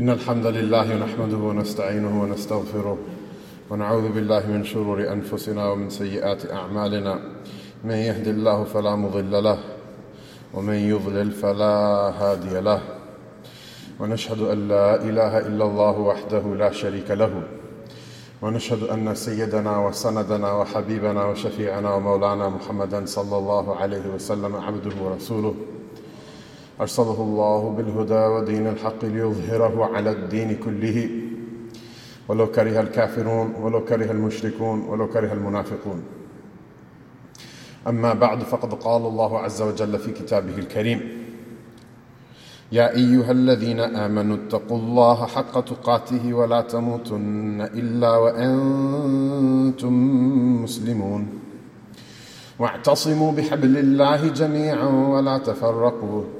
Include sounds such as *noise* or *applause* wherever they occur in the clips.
إن الحمد لله نحمده ونستعينه ونستغفره ونعوذ بالله من شرور أنفسنا ومن سيئات أعمالنا. من يهد الله فلا مضل له ومن يضلل فلا هادي له. ونشهد أن لا إله إلا الله وحده لا شريك له. ونشهد أن سيدنا وسندنا وحبيبنا وشفيعنا ومولانا محمدا صلى الله عليه وسلم عبده ورسوله. أرسله الله بالهدى ودين الحق ليظهره على الدين كله. ولو كره الكافرون ولو كره المشركون ولو كره المنافقون. أما بعد فقد قال الله عز وجل في كتابه الكريم يا أيها الذين آمنوا اتقوا الله حق تقاته ولا تموتن إلا وأنتم مسلمون. واعتصموا بحبل الله جميعا ولا تفرقوا.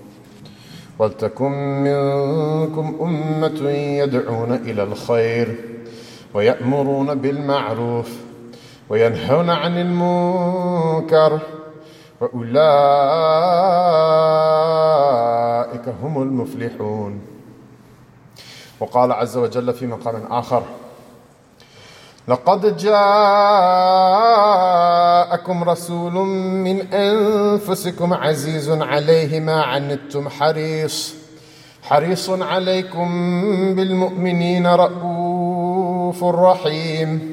ولتكن منكم أمة يدعون إلى الخير ويأمرون بالمعروف وينهون عن المنكر وأولئك هم المفلحون. وقال عز وجل في مقام آخر لقد جاءكم رسول من أنفسكم عزيز عليه ما عنتم حريص حريص عليكم بالمؤمنين رؤوف رحيم.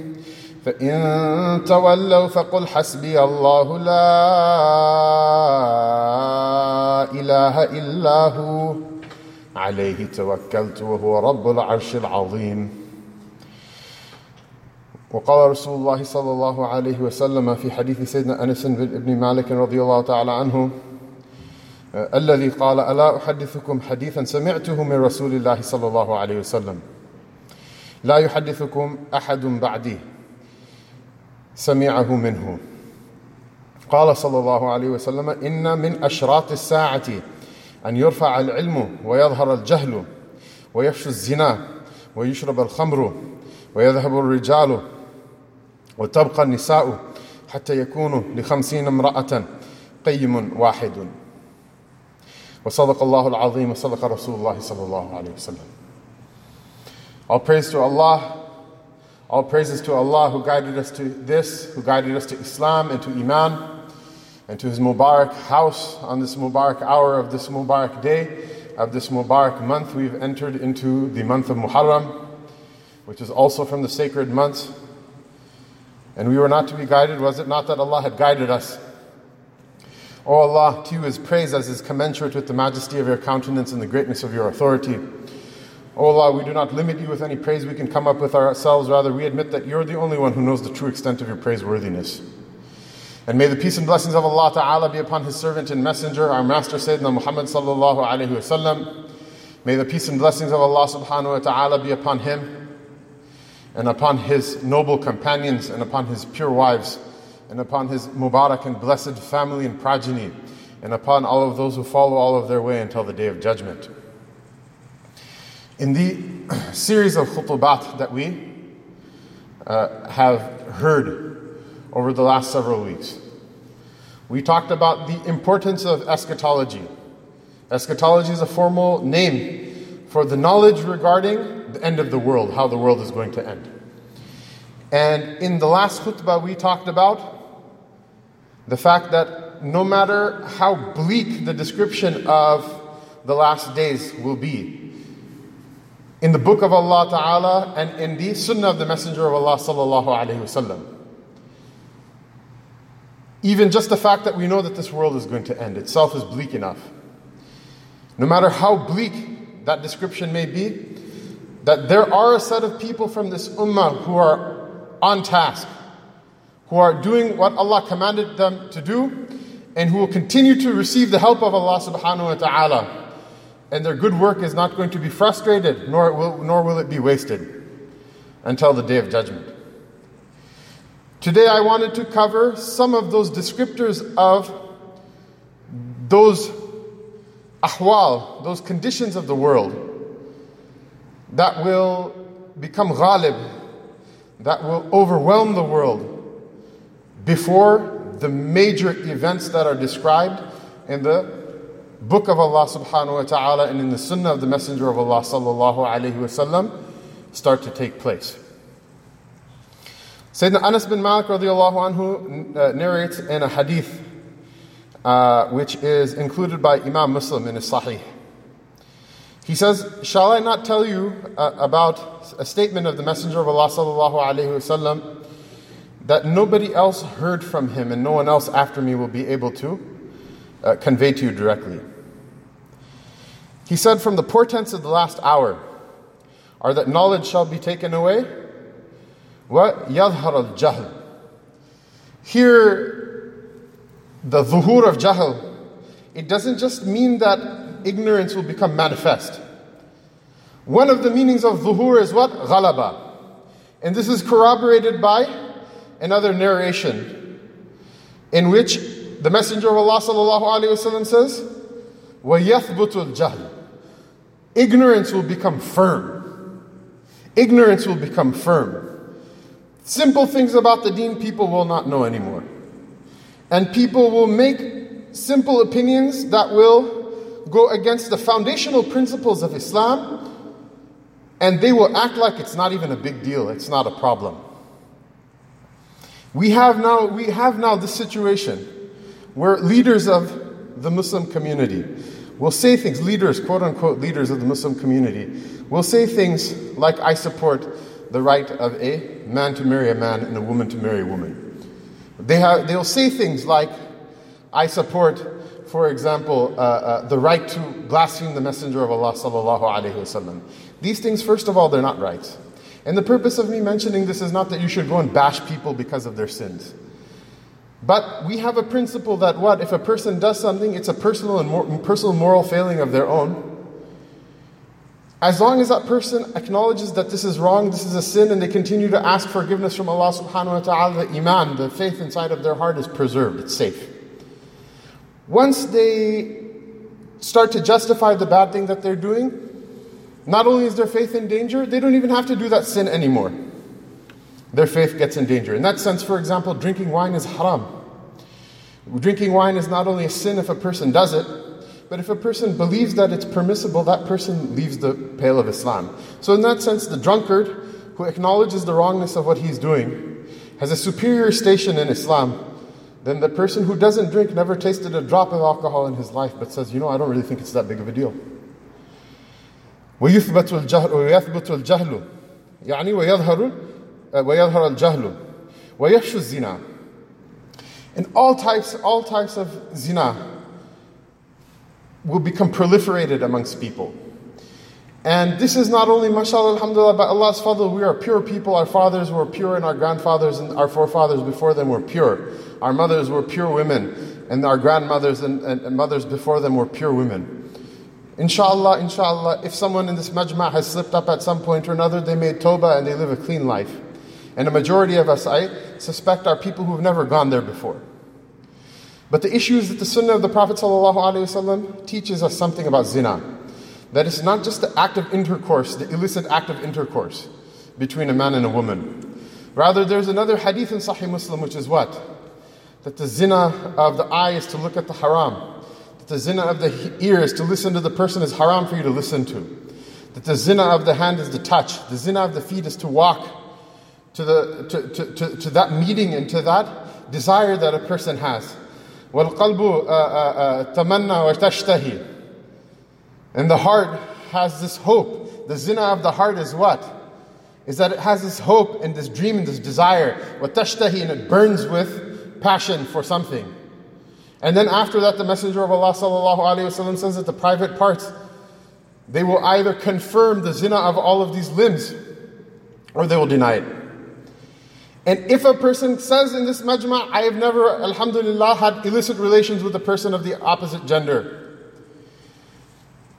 فإن تولوا فقل حسبي الله لا إله إلا هو عليه توكلت وهو رب العرش العظيم. وقال رسول الله صلى الله عليه وسلم في حديث سيدنا أنس بن مالك رضي الله تعالى عنه الذي قال ألا أحدثكم حديثا سمعته من رسول الله صلى الله عليه وسلم؟ لا يحدثكم أحد بعدي سمعه منه. قال صلى الله عليه وسلم إن من أشراط الساعة أن يرفع العلم ويظهر الجهل ويفشو الزنا ويشرب الخمر ويذهب الرجال وتبقى النساء حتى يكون لخمسين امرأة قيم واحد وصدق الله العظيم وصدق رسول الله صلى الله عليه وسلم All praise to Allah All praises to Allah who guided us to this, who guided us to Islam and to Iman, and to His Mubarak house on this Mubarak hour of this Mubarak day, of this Mubarak month. We've entered into the month of Muharram, which is also from the sacred months. And we were not to be guided, was it not that Allah had guided us? O Allah, to you is praise as is commensurate with the majesty of your countenance and the greatness of your authority. O Allah, we do not limit you with any praise we can come up with ourselves, rather, we admit that you're the only one who knows the true extent of your praiseworthiness. And may the peace and blessings of Allah Ta'ala be upon His servant and messenger, our master Sayyidina Muhammad Sallallahu Alaihi Wasallam. May the peace and blessings of Allah Subhanahu Wa Ta'ala be upon him and upon his noble companions and upon his pure wives and upon his Mubarak and blessed family and progeny and upon all of those who follow all of their way until the day of judgment. In the *clears throat* series of khutubat that we uh, have heard over the last several weeks, we talked about the importance of eschatology. Eschatology is a formal name for the knowledge regarding the end of the world, how the world is going to end. And in the last khutbah, we talked about the fact that no matter how bleak the description of the last days will be, in the book of Allah Ta'ala and in the sunnah of the Messenger of Allah Sallallahu Alaihi Wasallam, even just the fact that we know that this world is going to end itself is bleak enough. No matter how bleak that description may be, that there are a set of people from this ummah who are on task, who are doing what Allah commanded them to do, and who will continue to receive the help of Allah subhanahu wa ta'ala. And their good work is not going to be frustrated, nor will, nor will it be wasted. until the day of judgment. Today, I wanted to cover some of those descriptors of those ahwal, those conditions of the world that will become ghalib, that will overwhelm the world before the major events that are described in the book of Allah subhanahu wa ta'ala and in the sunnah of the Messenger of Allah sallallahu alayhi wasallam start to take place. Sayyidina Anas bin Malik radiallahu anhu uh, narrates in a hadith uh, which is included by Imam Muslim in his Sahih. He says, Shall I not tell you uh, about a statement of the Messenger of Allah sallallahu wasallam that nobody else heard from him and no one else after me will be able to uh, convey to you directly? He said, From the portents of the last hour are that knowledge shall be taken away. What? Yadhar al jahl. Here, the dhuhur of jahl, it doesn't just mean that ignorance will become manifest. One of the meanings of dhuhur is what? Ghalaba. And this is corroborated by another narration in which the Messenger of Allah sallallahu says, وَيَثْبُتُ الْجَهْلُ Ignorance will become firm. Ignorance will become firm. Simple things about the deen people will not know anymore. And people will make simple opinions that will go against the foundational principles of Islam and they will act like it's not even a big deal, it's not a problem. We have now, we have now this situation where leaders of the Muslim community will say things, leaders, quote unquote, leaders of the Muslim community, will say things like, I support the right of a man to marry a man and a woman to marry a woman. They have, they'll say things like, I support for example, uh, uh, the right to blaspheme the Messenger of Allah sallallahu alaihi wasallam. These things, first of all, they're not right. And the purpose of me mentioning this is not that you should go and bash people because of their sins. But we have a principle that what if a person does something, it's a personal and mor- personal moral failing of their own. As long as that person acknowledges that this is wrong, this is a sin, and they continue to ask forgiveness from Allah subhanahu wa ta'ala, the iman, the faith inside of their heart is preserved, it's safe. Once they start to justify the bad thing that they're doing, not only is their faith in danger, they don't even have to do that sin anymore. Their faith gets in danger. In that sense, for example, drinking wine is haram. Drinking wine is not only a sin if a person does it, but if a person believes that it's permissible, that person leaves the pale of Islam. So, in that sense, the drunkard who acknowledges the wrongness of what he's doing has a superior station in Islam then the person who doesn't drink never tasted a drop of alcohol in his life but says, you know, I don't really think it's that big of a deal. ويثبت الجهل ويثبت الجهل يعني ويظهر ويظهر الجهل ويفشو الزنا and all types all types of zina will become proliferated amongst people and this is not only, mashallah, alhamdulillah, by Allah's fadl, we are pure people. Our fathers were pure, and our grandfathers and our forefathers before them were pure. Our mothers were pure women, and our grandmothers and, and, and mothers before them were pure women. Inshallah, inshallah, if someone in this majma' has slipped up at some point or another, they made tawbah and they live a clean life. And a majority of us, I suspect, are people who've never gone there before. But the issue is that the sunnah of the Prophet teaches us something about zina. That it's not just the act of intercourse, the illicit act of intercourse between a man and a woman. Rather, there's another hadith in Sahih Muslim which is what? That the zina of the eye is to look at the haram. That the zina of the ear is to listen to the person is haram for you to listen to. That the zina of the hand is to touch. The zina of the feet is to walk to, the, to, to, to, to that meeting and to that desire that a person has. وَالْقَلْبُ تَمَنَّى وَتَشْتَهِي and the heart has this hope. The zina of the heart is what? Is that it has this hope and this dream and this desire. وَتَشْتَهِ And it burns with passion for something. And then after that, the Messenger of Allah وسلم, says that the private parts, they will either confirm the zina of all of these limbs or they will deny it. And if a person says in this majma, I have never, alhamdulillah, had illicit relations with a person of the opposite gender,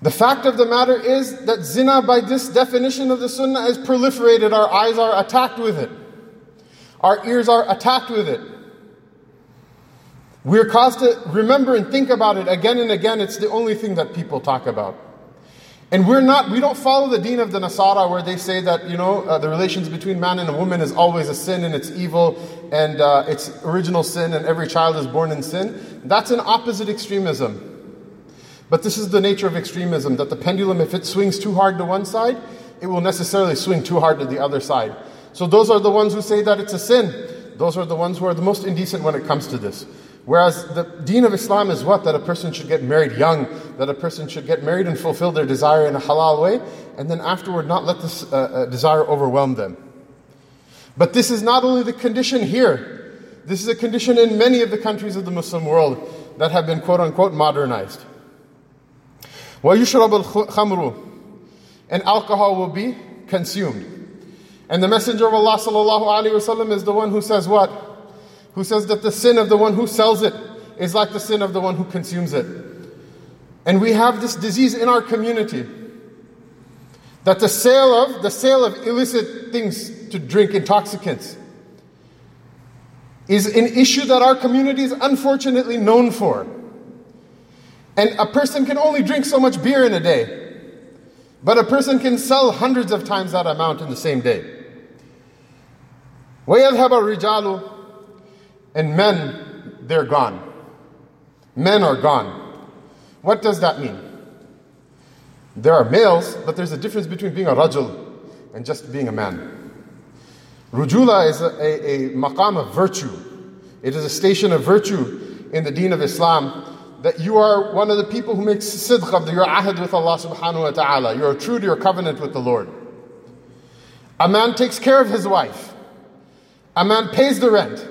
the fact of the matter is that zina, by this definition of the sunnah, is proliferated. Our eyes are attacked with it, our ears are attacked with it. We're caused to remember and think about it again and again. It's the only thing that people talk about. And we're not, we don't follow the deen of the Nasara where they say that, you know, uh, the relations between man and a woman is always a sin and it's evil and uh, it's original sin and every child is born in sin. That's an opposite extremism. But this is the nature of extremism that the pendulum, if it swings too hard to one side, it will necessarily swing too hard to the other side. So those are the ones who say that it's a sin. Those are the ones who are the most indecent when it comes to this. Whereas the deen of Islam is what? That a person should get married young, that a person should get married and fulfill their desire in a halal way, and then afterward not let this uh, uh, desire overwhelm them. But this is not only the condition here, this is a condition in many of the countries of the Muslim world that have been quote unquote modernized. وَيُشْرَبُ الْخَمْرُ And alcohol will be consumed. And the Messenger of Allah sallallahu alaihi wasallam is the one who says what? Who says that the sin of the one who sells it is like the sin of the one who consumes it. And we have this disease in our community that the sale of the sale of illicit things to drink intoxicants is an issue that our community is unfortunately known for. And a person can only drink so much beer in a day. But a person can sell hundreds of times that amount in the same day. وَيَذْهَبَ الرِّجَالُ And men, they're gone. Men are gone. What does that mean? There are males, but there's a difference between being a rajul and just being a man. Rujula is a, a, a maqam of virtue. It is a station of virtue in the deen of Islam that you are one of the people who makes sidq of your ahad with Allah subhanahu wa ta'ala. You're true to your covenant with the Lord. A man takes care of his wife. A man pays the rent.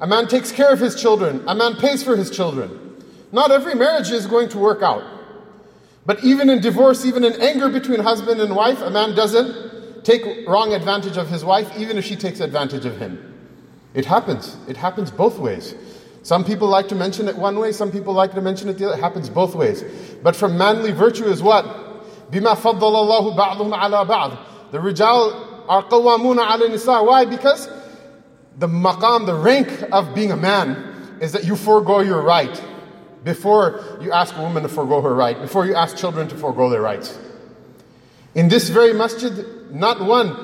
A man takes care of his children. A man pays for his children. Not every marriage is going to work out. But even in divorce, even in anger between husband and wife, a man doesn't take wrong advantage of his wife, even if she takes advantage of him. It happens. It happens both ways. Some people like to mention it one way, some people like to mention it the other. It happens both ways. But from manly virtue is what? بما فضل الله بعضهم على بعض. The rijal are قوامون على nisa. Why? Because the maqam, the rank of being a man is that you forego your right before you ask a woman to forego her right, before you ask children to forego their rights. In this very masjid, not one,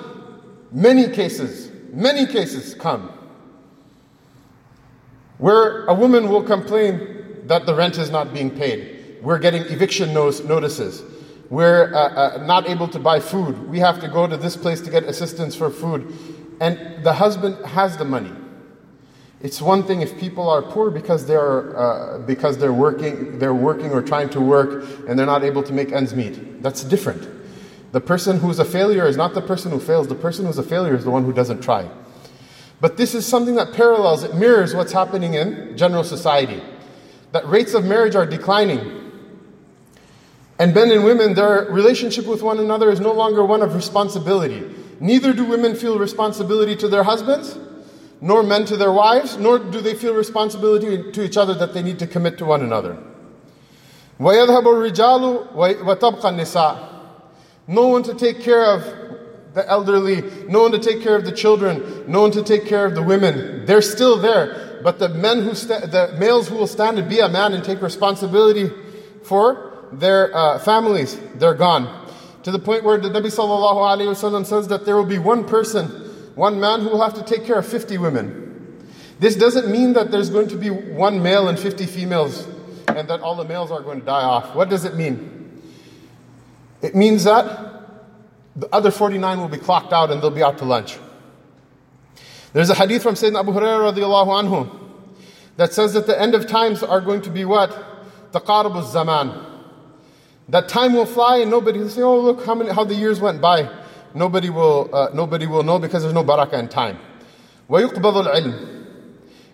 many cases, many cases come where a woman will complain that the rent is not being paid. We're getting eviction notices. We're uh, uh, not able to buy food. We have to go to this place to get assistance for food. And the husband has the money. It's one thing if people are poor because they're, uh, because they're, working, they're working or trying to work and they're not able to make ends meet. That's different. The person who's a failure is not the person who fails. The person who's a failure is the one who doesn't try. But this is something that parallels, it mirrors what's happening in general society. That rates of marriage are declining. And men and women, their relationship with one another is no longer one of responsibility. Neither do women feel responsibility to their husbands, nor men to their wives, nor do they feel responsibility to each other that they need to commit to one another. وَيَذْهَبُ الرِّجَالُ وَتَبْقَى النِّسَاءُ No one to take care of the elderly, no one to take care of the children, no one to take care of the women. They're still there. But the men who the males who will stand and be a man and take responsibility for their uh, families, they're gone. To the point where the Nabi sallallahu alaihi wasallam says that there will be one person, one man who will have to take care of 50 women. This doesn't mean that there's going to be one male and 50 females and that all the males are going to die off. What does it mean? It means that the other 49 will be clocked out and they'll be out to lunch. There's a hadith from Sayyidina Abu Hurairah radiallahu anhu that says that the end of times are going to be what? Taqarab zaman. That time will fly and nobody will say, oh look how, many, how the years went by. Nobody will, uh, nobody will know because there's no barakah in time. وَيُقْبَضُ الْعِلْمِ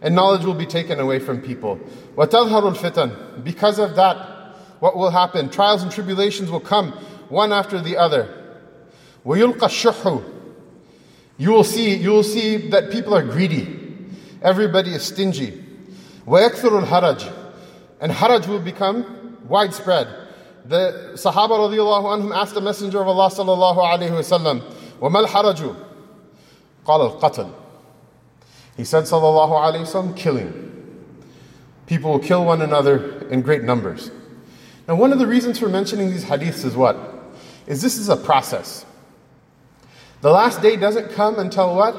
And knowledge will be taken away from people. وَتَظْهَرُ الْفِتَنِ Because of that, what will happen? Trials and tribulations will come one after the other. وَيُلْقَى الشُّحُّ You will see, you will see that people are greedy. Everybody is stingy. وَيَكْثُرُ الْحَرَجِ And haraj will become widespread. the Sahaba radiallahu anhum asked the Messenger of Allah sallallahu alayhi wasallam, وَمَا الْحَرَجُ قال القتل He said sallallahu alayhi wasallam, killing. People will kill one another in great numbers. Now one of the reasons for mentioning these hadiths is what? Is this is a process. The last day doesn't come until what?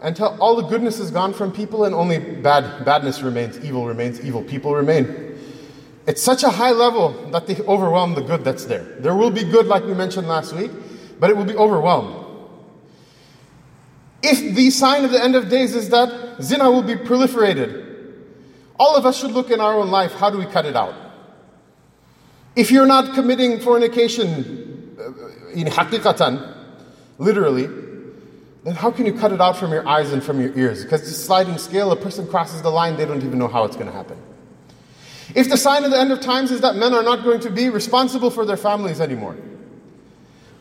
Until all the goodness is gone from people and only bad badness remains, evil remains, evil people remain. It's such a high level that they overwhelm the good that's there. There will be good, like we mentioned last week, but it will be overwhelmed. If the sign of the end of days is that zina will be proliferated, all of us should look in our own life how do we cut it out? If you're not committing fornication uh, in haqiqatan, literally, then how can you cut it out from your eyes and from your ears? Because the sliding scale, a person crosses the line, they don't even know how it's going to happen. If the sign of the end of times is that men are not going to be responsible for their families anymore,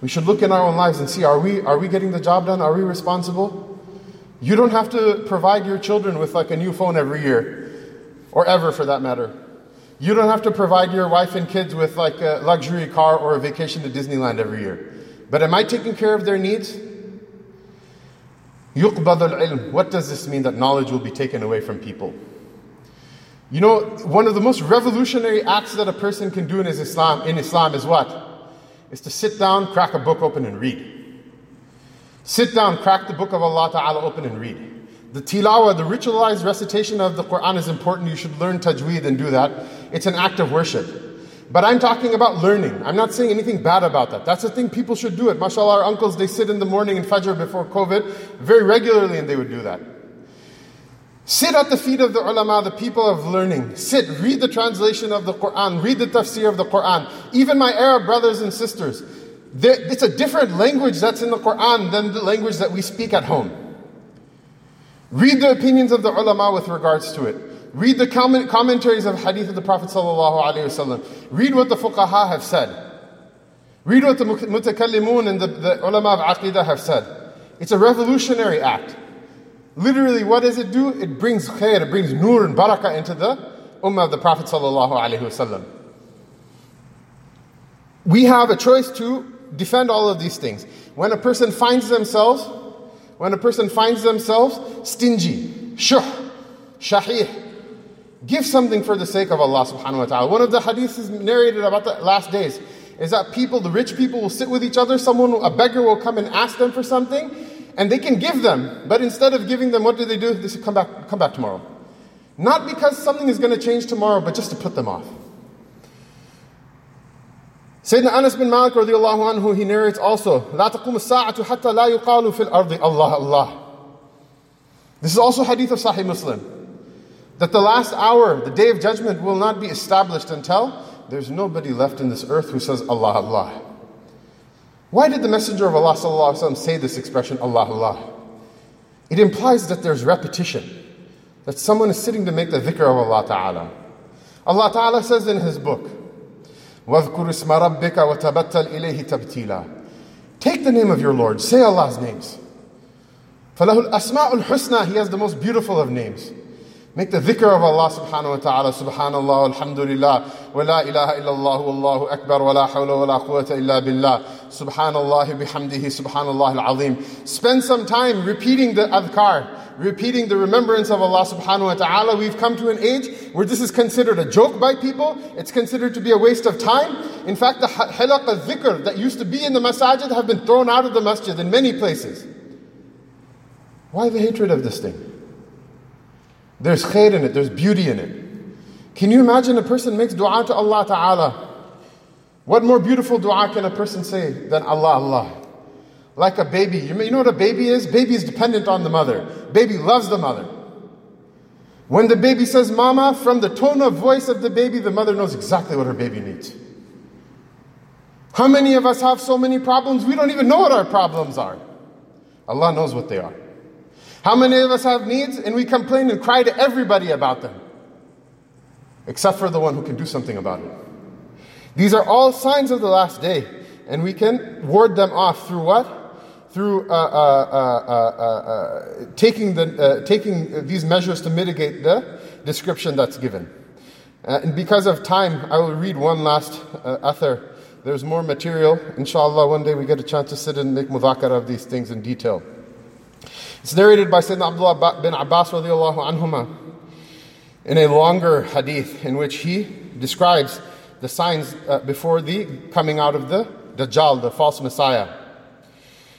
we should look in our own lives and see are we, are we getting the job done? Are we responsible? You don't have to provide your children with like a new phone every year, or ever for that matter. You don't have to provide your wife and kids with like a luxury car or a vacation to Disneyland every year. But am I taking care of their needs? What does this mean that knowledge will be taken away from people? You know, one of the most revolutionary acts that a person can do in Islam, in Islam is what? Is to sit down, crack a book open and read. Sit down, crack the book of Allah Ta'ala open and read. The tilawah, the ritualized recitation of the Quran is important. You should learn tajweed and do that. It's an act of worship. But I'm talking about learning. I'm not saying anything bad about that. That's the thing people should do it. MashaAllah, our uncles, they sit in the morning in Fajr before COVID very regularly and they would do that. Sit at the feet of the ulama, the people of learning. Sit, read the translation of the Quran, read the tafsir of the Quran. Even my Arab brothers and sisters, it's a different language that's in the Quran than the language that we speak at home. Read the opinions of the ulama with regards to it. Read the comment, commentaries of hadith of the Prophet Read what the fuqaha have said. Read what the mutakallimun and the, the ulama of aqidah have said. It's a revolutionary act. Literally, what does it do? It brings khair, it brings nur and barakah into the ummah of the Prophet We have a choice to defend all of these things. When a person finds themselves, when a person finds themselves stingy, shuh, shahih, give something for the sake of Allah subhanahu wa ta'ala. One of the hadiths is narrated about the last days is that people, the rich people will sit with each other, someone, a beggar will come and ask them for something, and they can give them, but instead of giving them, what do they do? They say, come back, come back tomorrow. Not because something is going to change tomorrow, but just to put them off. Sayyidina Anas bin Malik radiallahu anhu, he narrates also, لا تقوم الساعة حتى لا يقال في الأرض الله الله. This is also hadith of Sahih Muslim. That the last hour, the day of judgment, will not be established until there's nobody left in this earth who says Allah Allah. Why did the Messenger of Allah وسلم, say this expression, Allah Allah? It implies that there's repetition, that someone is sitting to make the dhikr of Allah Ta'ala. Allah Ta'ala says in His book, وَاذْكُرِ اسْمَ رَبِّكَ وَتَبَتَّلْ إِلَيْهِ تَبْتِيلًا Take the name of your Lord, say Allah's names. فَلَهُ الْأَسْمَاءُ الْحُسْنَى He has the most beautiful of names. Make the dhikr of Allah subhanahu wa ta'ala, subhanallah, alhamdulillah, wa la ilaha illallah, wallahu akbar, wa la hawla wa la quwwata illa billah, subhanallah bihamdihi, subhanallah al-azim. Spend some time repeating the adhkar, repeating the remembrance of Allah subhanahu wa ta'ala. We've come to an age where this is considered a joke by people. It's considered to be a waste of time. In fact, the halaq al-dhikr that used to be in the masajid have been thrown out of the masjid in many places. Why the hatred of this thing? There's khair in it, there's beauty in it. Can you imagine a person makes dua to Allah Ta'ala? What more beautiful dua can a person say than Allah, Allah? Like a baby. You know what a baby is? Baby is dependent on the mother. Baby loves the mother. When the baby says mama, from the tone of voice of the baby, the mother knows exactly what her baby needs. How many of us have so many problems we don't even know what our problems are? Allah knows what they are. How many of us have needs and we complain and cry to everybody about them? Except for the one who can do something about it. These are all signs of the last day, and we can ward them off through what? Through uh, uh, uh, taking, the, taking these measures to mitigate the description that's given. Uh, and because of time, I will read one last uh. There's more material. Inshallah, one day we get a chance to sit and make mudhakara of these things in detail. It's narrated by Sayyidina Abdullah bin Abbas radiallahu anhuma in a longer hadith in which he describes the signs uh, before the coming out of the Dajjal, the false Messiah.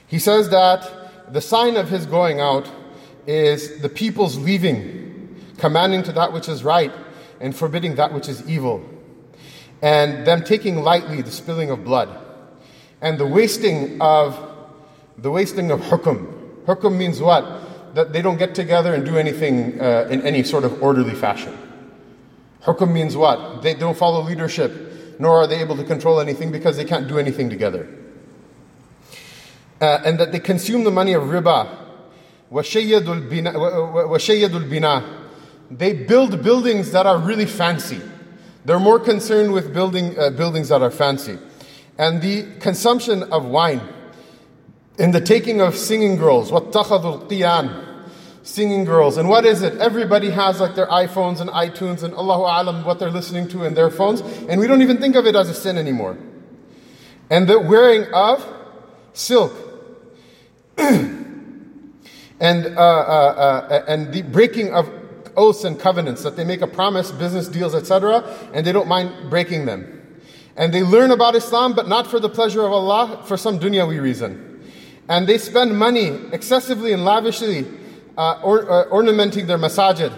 He says that the sign of his going out is the people's leaving, commanding to that which is right and forbidding that which is evil, and them taking lightly the spilling of blood, and the wasting of the wasting of hukum. Hukum means what? That they don't get together and do anything uh, in any sort of orderly fashion. Hukum means what? They don't follow leadership, nor are they able to control anything because they can't do anything together. Uh, and that they consume the money of riba. وَشَيَّدُ الْبِنَا They build buildings that are really fancy. They're more concerned with building uh, buildings that are fancy. And the consumption of wine in the taking of singing girls, what takhadul qiyan, singing girls. And what is it? Everybody has like their iPhones and iTunes and Allahu Alam what they're listening to in their phones, and we don't even think of it as a sin anymore. And the wearing of silk. *clears throat* and uh, uh, uh, and the breaking of oaths and covenants that they make a promise, business deals, etc., and they don't mind breaking them. And they learn about Islam, but not for the pleasure of Allah, for some dunyawi reason. And they spend money excessively and lavishly uh, or, uh, ornamenting their masajid,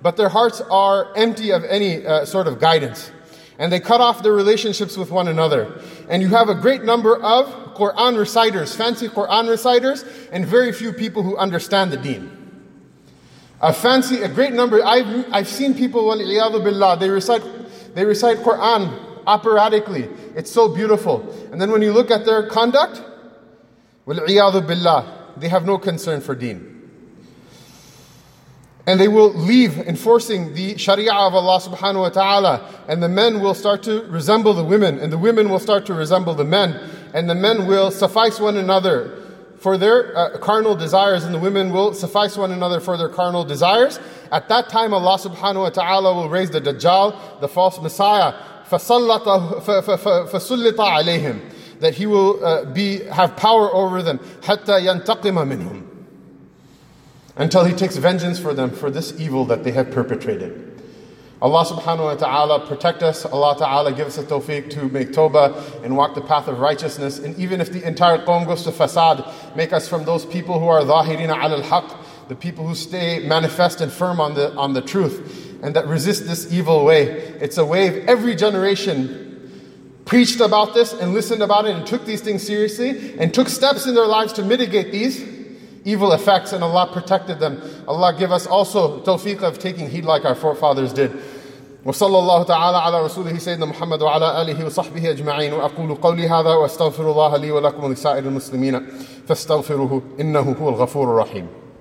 but their hearts are empty of any uh, sort of guidance. And they cut off their relationships with one another. And you have a great number of Quran reciters, fancy Quran reciters, and very few people who understand the deen. A fancy, a great number. I've, I've seen people, billah, they recite, they recite Quran operatically. It's so beautiful. And then when you look at their conduct, billah, they have no concern for deen. And they will leave enforcing the Sharia of Allah subhanahu wa ta'ala. And the men will start to resemble the women, and the women will start to resemble the men. And the men will suffice one another for their uh, carnal desires, and the women will suffice one another for their carnal desires. At that time, Allah subhanahu wa ta'ala will raise the Dajjal, the false Messiah, فَسُلِّطَ عَلَيْهِمْ That he will uh, be, have power over them, حَتَّى يَنْتَقِمَ مِنْهُمْ until He takes vengeance for them for this evil that they have perpetrated. Allah subhanahu wa ta'ala protect us. Allah ta'ala give us a tawfiq to make tawbah and walk the path of righteousness. And even if the entire qawm goes to fasad, make us from those people who are dhahirina al haq, the people who stay manifest and firm on the, on the truth and that resist this evil way. It's a wave. Every generation preached about this and listened about it and took these things seriously and took steps in their lives to mitigate these evil effects and Allah protected them. Allah give us also tawfiq of taking heed like our forefathers did. وصلى الله تعالى على رسوله سيدنا محمد وعلى آله وصحبه أجمعين وأقول قولي هذا وأستغفر الله لي ولكم ولسائر المسلمين فاستغفروه إنه هو الغفور الرحيم